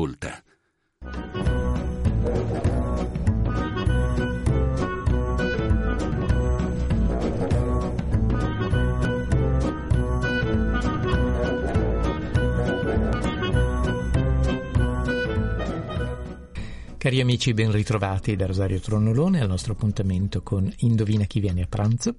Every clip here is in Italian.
Ascolta. Cari amici, ben ritrovati da Rosario Tronnolone al nostro appuntamento con Indovina chi viene a pranzo.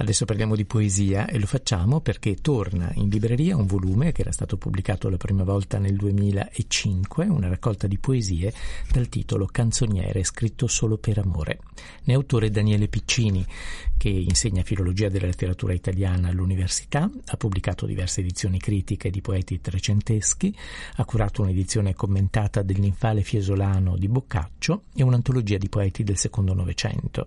Adesso parliamo di poesia e lo facciamo perché torna in libreria un volume che era stato pubblicato la prima volta nel 2005, una raccolta di poesie dal titolo Canzoniere scritto solo per amore. Ne è autore Daniele Piccini, che insegna filologia della letteratura italiana all'università, ha pubblicato diverse edizioni critiche di poeti trecenteschi, ha curato un'edizione commentata del ninfale fiesolano di Boccaccio e un'antologia di poeti del secondo Novecento.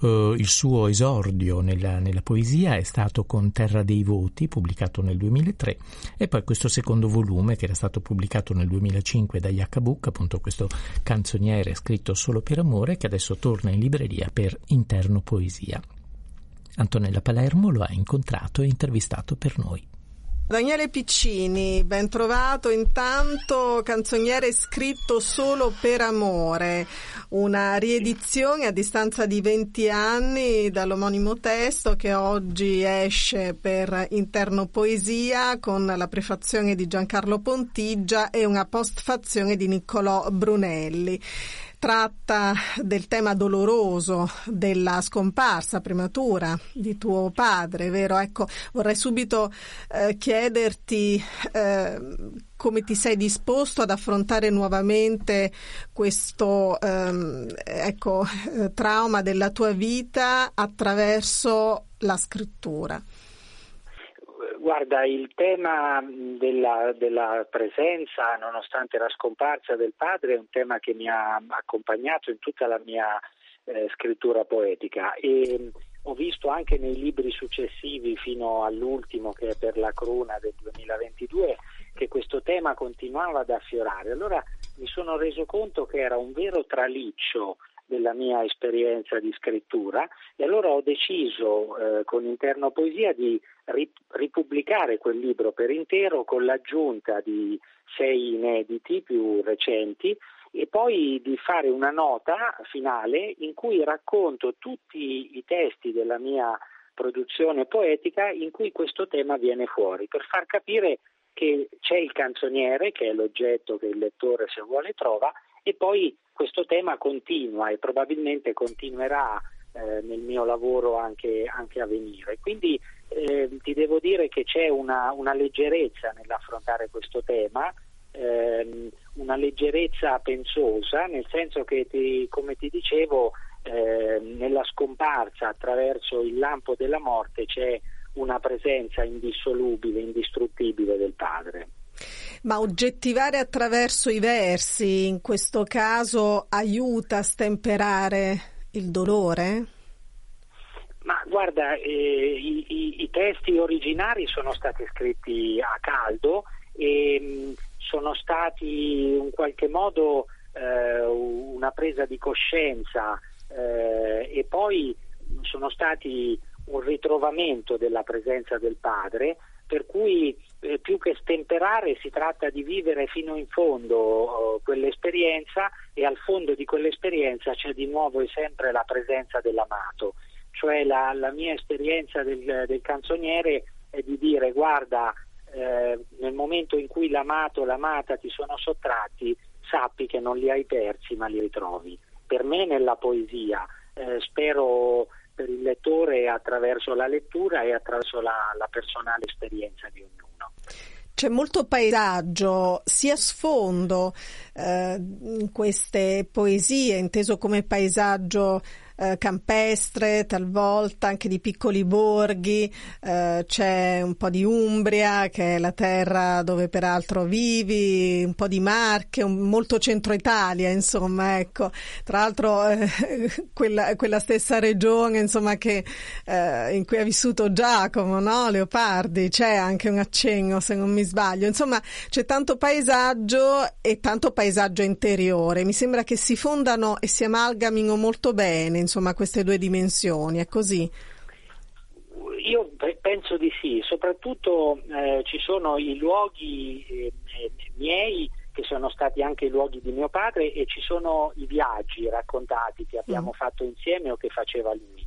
Uh, il suo esordio nella, nella, poesia è stato con Terra dei Voti, pubblicato nel 2003, e poi questo secondo volume, che era stato pubblicato nel 2005 da Iacabuc, appunto questo canzoniere scritto solo per amore, che adesso torna in libreria per Interno Poesia. Antonella Palermo lo ha incontrato e intervistato per noi. Daniele Piccini, ben trovato. Intanto canzoniere scritto solo per amore, una riedizione a distanza di 20 anni dall'omonimo testo che oggi esce per interno poesia con la prefazione di Giancarlo Pontigia e una postfazione di Niccolò Brunelli tratta del tema doloroso della scomparsa prematura di tuo padre, vero? Ecco, vorrei subito eh, chiederti eh, come ti sei disposto ad affrontare nuovamente questo ehm, ecco, eh, trauma della tua vita attraverso la scrittura. Guarda, il tema della, della, presenza, nonostante la scomparsa del padre, è un tema che mi ha accompagnato in tutta la mia eh, scrittura poetica e ho visto anche nei libri successivi fino all'ultimo che è per la cruna del 2022 che questo tema continuava ad affiorare. Allora mi sono reso conto che era un vero traliccio della mia esperienza di scrittura e allora ho deciso eh, con Interno Poesia di ripubblicare quel libro per intero con l'aggiunta di sei inediti più recenti e poi di fare una nota finale in cui racconto tutti i testi della mia produzione poetica in cui questo tema viene fuori, per far capire che c'è il canzoniere, che è l'oggetto che il lettore se vuole trova, e poi questo tema continua e probabilmente continuerà eh, nel mio lavoro anche, anche a venire. Quindi eh, ti devo dire che c'è una, una leggerezza nell'affrontare questo tema, ehm, una leggerezza pensosa, nel senso che, ti, come ti dicevo, eh, nella scomparsa attraverso il lampo della morte c'è una presenza indissolubile, indistruttibile del padre. Ma oggettivare attraverso i versi in questo caso aiuta a stemperare il dolore? Ma guarda, eh, i, i, i, testi originari sono stati scritti a caldo e mh, mm, sono stati in qualche modo eh, una presa di coscienza eh, e poi sono stati un ritrovamento della presenza del padre, per cui eh, più che stemperare si tratta di vivere fino in fondo oh, quell'esperienza e al fondo di quell'esperienza c'è di nuovo e sempre la presenza dell'amato cioè la, la mia esperienza del, del, canzoniere è di dire guarda eh, nel momento in cui l'amato o l'amata ti sono sottratti sappi che non li hai persi ma li ritrovi. Per me nella poesia eh, spero per il lettore attraverso la lettura e attraverso la, la personale esperienza di ognuno. C'è molto paesaggio, sia sfondo eh, in queste poesie, inteso come paesaggio eh, campestre, talvolta anche di piccoli borghi, eh, c'è un po' di Umbria che è la terra dove peraltro vivi, un po' di Marche, un, molto centro Italia, insomma, ecco. Tra l'altro eh, quella, quella, stessa regione, insomma, che, eh, in cui ha vissuto Giacomo, no? Leopardi, c'è anche un accenno se non mi sbaglio. Insomma, c'è tanto paesaggio e tanto paesaggio interiore. Mi sembra che si fondano e si amalgamino molto bene insomma, queste due dimensioni, è così? Io penso di sì, soprattutto eh, ci sono i luoghi eh, miei che sono stati anche i luoghi di mio padre e ci sono i viaggi raccontati che abbiamo mm. fatto insieme o che faceva lui.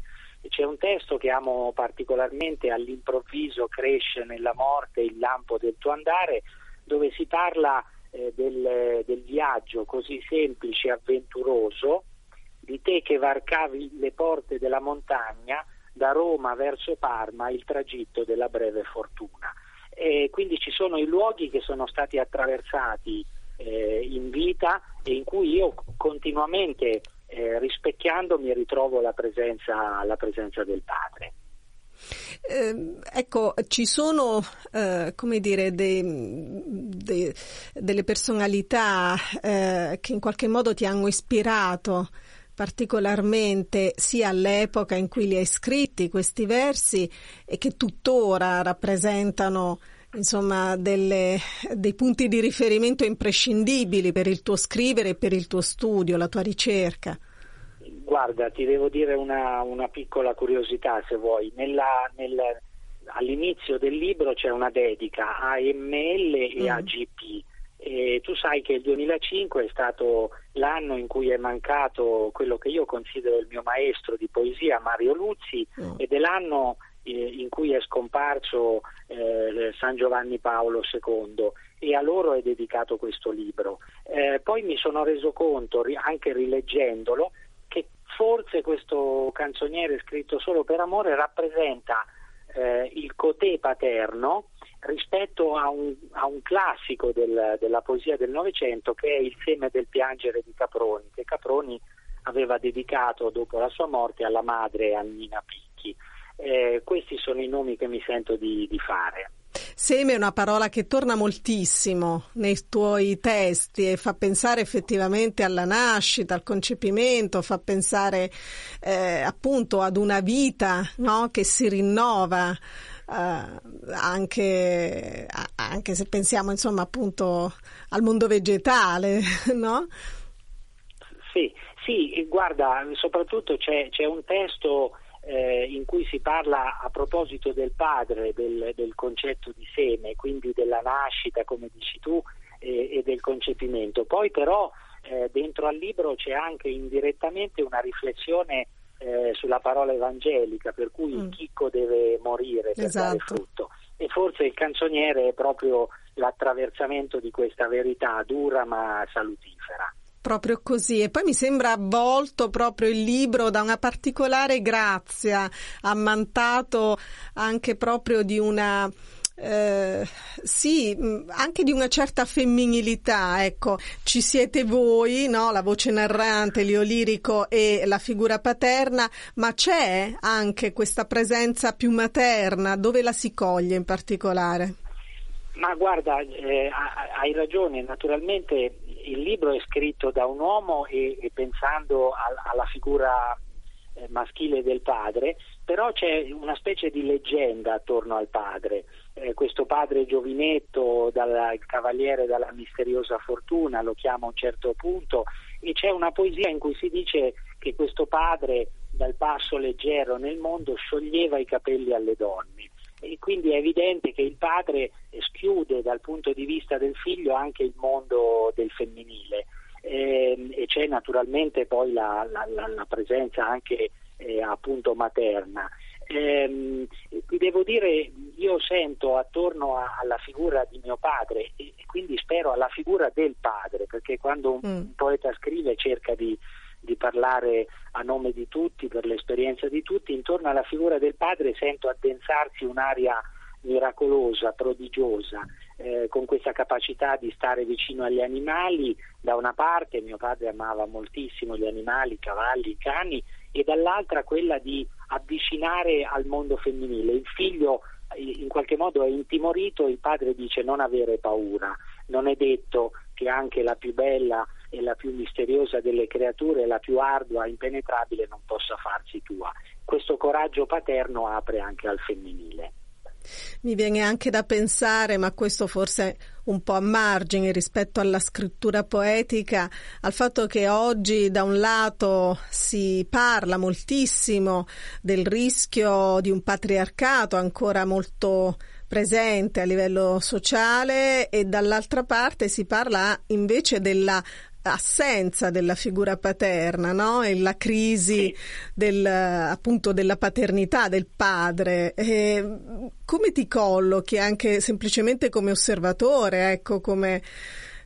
C'è un testo che amo particolarmente, all'improvviso cresce nella morte il lampo del tuo andare, dove si parla eh, del, del viaggio così semplice e avventuroso di te che varcavi le porte della montagna da Roma verso Parma il tragitto della breve fortuna. E quindi ci sono i luoghi che sono stati attraversati eh, in vita e in cui io continuamente eh, rispecchiandomi ritrovo la presenza, la presenza del padre. Eh, ecco, ci sono, eh, come dire, dei, dei, delle personalità eh, che in qualche modo ti hanno ispirato particolarmente sia all'epoca in cui li hai scritti questi versi e che tuttora rappresentano insomma delle, dei punti di riferimento imprescindibili per il tuo scrivere e per il tuo studio, la tua ricerca. Guarda, ti devo dire una, una piccola curiosità se vuoi. Nella, nel, all'inizio del libro c'è una dedica a ML e mm. a GP. E tu sai che il 2005 è stato l'anno in cui è mancato quello che io considero il mio maestro di poesia, Mario Luzzi, mm. ed è l'anno in cui è scomparso eh, San Giovanni Paolo II e a loro è dedicato questo libro. Eh, poi mi sono reso conto, anche rileggendolo, che forse questo canzoniere scritto solo per amore rappresenta eh, il cotè paterno rispetto a un, a un classico del, della poesia del Novecento che è Il seme del piangere di Caproni, che Caproni aveva dedicato dopo la sua morte alla madre Annina Picchi. Eh, questi sono i nomi che mi sento di, di fare. Seme è una parola che torna moltissimo nei tuoi testi e fa pensare effettivamente alla nascita, al concepimento, fa pensare eh, appunto ad una vita no? che si rinnova. Uh, anche, anche, se pensiamo insomma appunto al mondo vegetale, no? Sì, sì, guarda, soprattutto c'è, c'è un testo eh, in cui si parla a proposito del padre, del, del, concetto di seme, quindi della nascita, come dici tu, eh, e del concepimento. Poi però eh, dentro al libro c'è anche indirettamente una riflessione eh, sulla parola evangelica, per cui mm. il chicco deve morire per esatto. dare frutto. E forse il canzoniere è proprio l'attraversamento di questa verità dura ma salutifera. Proprio così, e poi mi sembra avvolto proprio il libro da una particolare grazia, ammantato anche proprio di una eh, sì, anche di una certa femminilità, ecco, ci siete voi, no? la voce narrante, l'io lirico e la figura paterna, ma c'è anche questa presenza più materna, dove la si coglie in particolare? Ma guarda, eh, hai ragione, naturalmente il libro è scritto da un uomo e, e pensando a, alla figura eh, maschile del padre, però c'è una specie di leggenda attorno al padre. Eh, questo padre giovinetto, dal, il cavaliere dalla misteriosa fortuna, lo chiama a un certo punto, e c'è una poesia in cui si dice che questo padre dal passo leggero nel mondo scioglieva i capelli alle donne e quindi è evidente che il padre schiude dal punto di vista del figlio anche il mondo del femminile eh, e c'è naturalmente poi la, la, la, la presenza anche eh, appunto materna. Eh, devo dire, io sento attorno a, alla figura di mio padre e, e, quindi spero alla figura del padre, perché quando un, mm. un poeta scrive cerca di di parlare a nome di tutti, per l'esperienza di tutti, intorno alla figura del padre sento addensarsi un'aria miracolosa, prodigiosa, eh, con questa capacità di stare vicino agli animali, da una parte mio padre amava moltissimo gli animali, i cavalli, i cani, e dall'altra quella di avvicinare al mondo femminile. Il figlio in qualche modo è intimorito, il padre dice non avere paura, non è detto che anche la più bella e la più misteriosa delle creature, la più ardua, impenetrabile, non possa farsi tua. Questo coraggio paterno apre anche al femminile. Mi viene anche da pensare, ma questo forse un po' a margine rispetto alla scrittura poetica, al fatto che oggi da un lato si parla moltissimo del rischio di un patriarcato ancora molto presente a livello sociale e dall'altra parte si parla invece della assenza della figura paterna, no? E la crisi del, appunto della paternità del padre. E come ti collochi anche semplicemente come osservatore, ecco, come,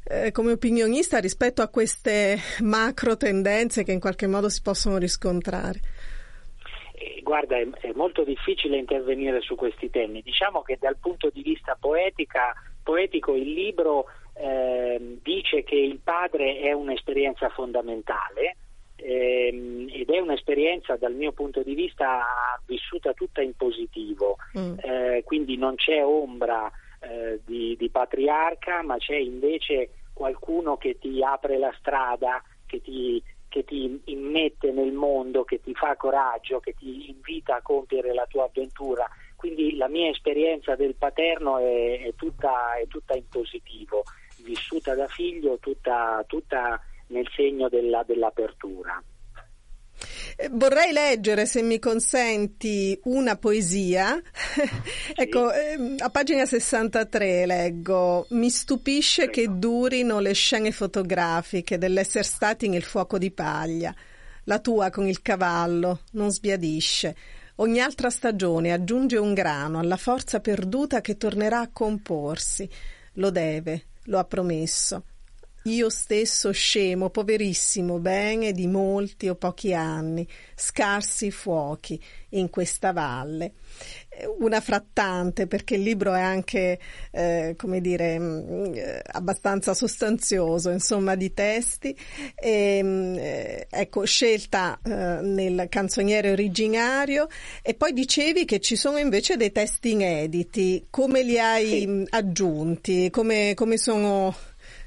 eh, come opinionista rispetto a queste macro tendenze che in qualche modo si possono riscontrare? Eh, guarda, è, è molto difficile intervenire su questi temi. Diciamo che dal punto di vista poetica, poetico il libro eh, dice che il padre è un'esperienza fondamentale ehm, ed è un'esperienza dal mio punto di vista vissuta tutta in positivo, mm. eh, quindi non c'è ombra eh, di, di patriarca, ma c'è invece qualcuno che ti apre la strada, che ti, che ti immette nel mondo, che ti fa coraggio, che ti invita a compiere la tua avventura. Quindi la mia esperienza del paterno è, è, tutta, è tutta, in positivo, vissuta da figlio tutta, tutta nel segno della, dell'apertura. Eh, vorrei leggere, se mi consenti, una poesia. ecco, ehm, a pagina 63 leggo: Mi stupisce Prego. che durino le scene fotografiche dell'essere stati nel fuoco di paglia. La tua con il cavallo non sbiadisce. Ogni altra stagione aggiunge un grano alla forza perduta che tornerà a comporsi. Lo deve, lo ha promesso. Io stesso scemo, poverissimo, bene di molti o pochi anni, scarsi fuochi in questa valle. Una frattante, perché il libro è anche, eh, come dire, mm, eh, abbastanza sostanzioso, insomma, di testi. E, mm, eh, ecco, scelta eh, nel canzoniere originario. E poi dicevi che ci sono invece dei testi inediti. Come li hai sì. Mm, aggiunti? Come, come sono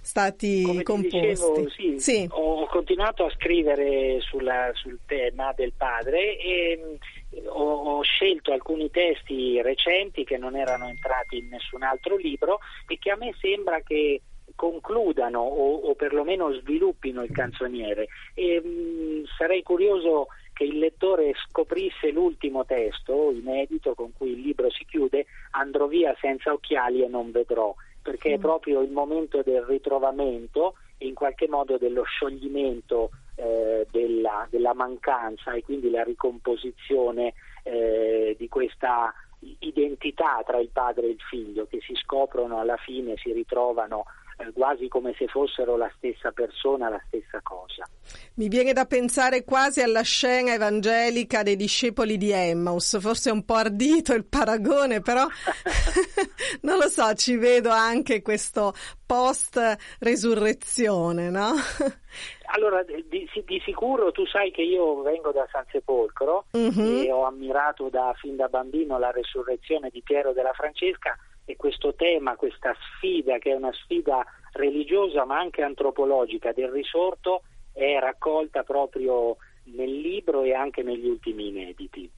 stati Come composti. Dicevo, sì, sì. Ho continuato a scrivere sulla, sul tema del padre e mm, ho, ho, scelto alcuni testi recenti che non erano entrati in nessun altro libro e che a me sembra che concludano o, o perlomeno sviluppino il canzoniere. E, mh, mm, sarei curioso che il lettore scoprisse l'ultimo testo inedito con cui il libro si chiude, andrò via senza occhiali e non vedrò perché è mm. proprio il momento del ritrovamento e in qualche modo dello scioglimento eh, della, della, mancanza e quindi la ricomposizione eh, di questa identità tra il padre e il figlio che si scoprono alla fine, si ritrovano quasi come se fossero la stessa persona, la stessa cosa. Mi viene da pensare quasi alla scena evangelica dei discepoli di Emmaus, forse è un po' ardito il paragone, però non lo so, ci vedo anche questo post resurrezione, no? Allora, di, di, sicuro tu sai che io vengo da San Sepolcro uh-huh. e ho ammirato da, fin da bambino la resurrezione di Piero della Francesca e questo tema, questa sfida che è una sfida religiosa ma anche antropologica del risorto è raccolta proprio nel libro e anche negli ultimi inediti.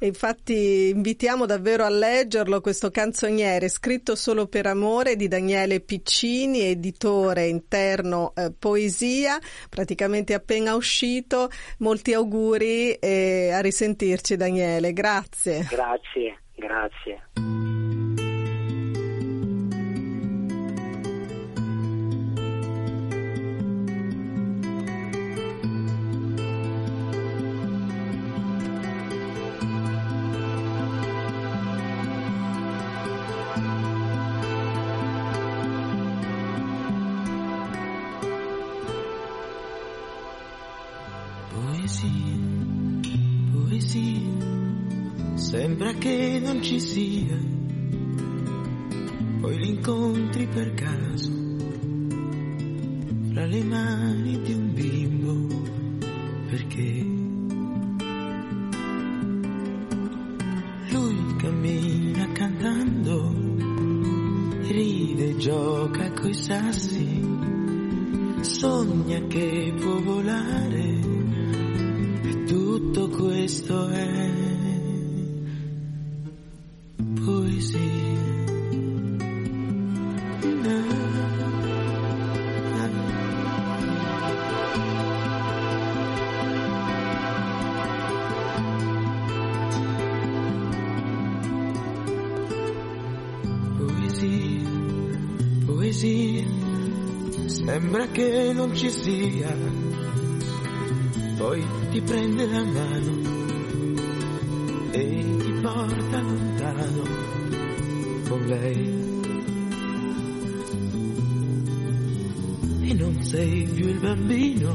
Infatti invitiamo davvero a leggerlo questo canzoniere scritto solo per amore di Daniele Piccini, editore interno eh, Poesia, praticamente appena uscito. Molti auguri e a risentirci Daniele, grazie. Grazie, grazie. Fra le mani di un bimbo, perché lui cammina cantando, ride e gioca coi sassi, sogna che può volare, e tutto questo è Poesia, sembra che non ci sia, poi ti prende la mano e ti porta lontano con lei. E non sei più il bambino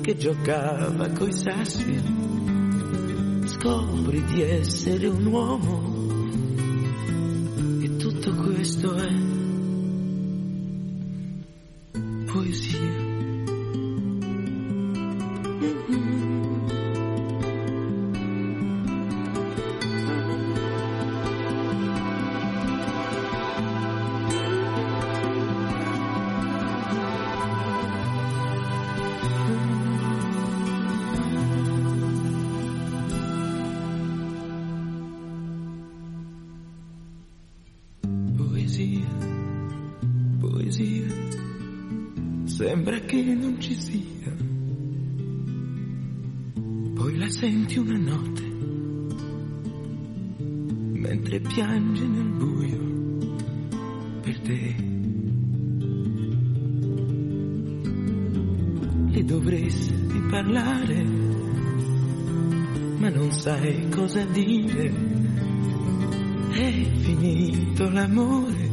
che giocava coi sassi, scopri di essere un uomo tutto questo è sembra che non ci sia. Poi la senti una notte, mentre piange nel buio per te. Le dovresti parlare, ma non sai cosa dire. È finito l'amore,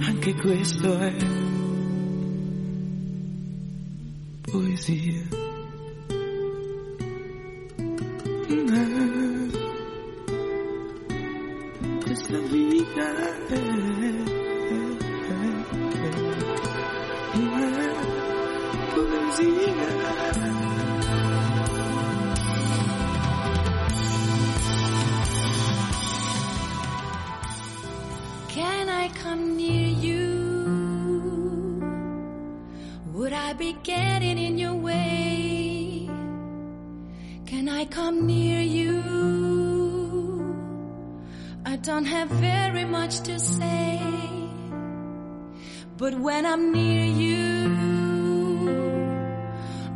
anche questo è poesia. Ah, Questa vita but when I'm near you,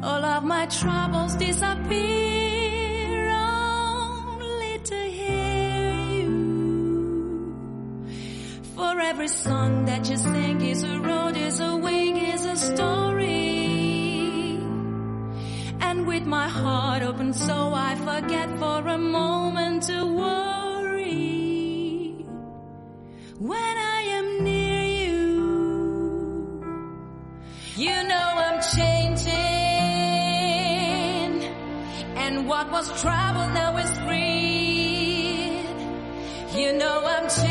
all of my troubles disappear only to hear you. For every song that you sing is a road, heart was troubled, now it's free. You know I'm changed.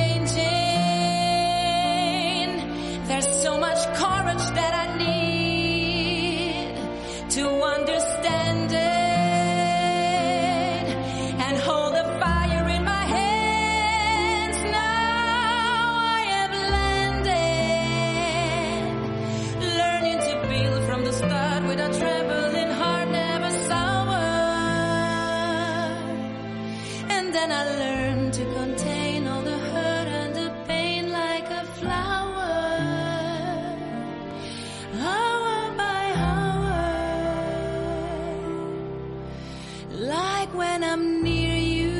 And then I learned to contain all the hurt and the pain like a flower. Hour by hour. Like when I'm near you.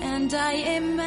And I imagine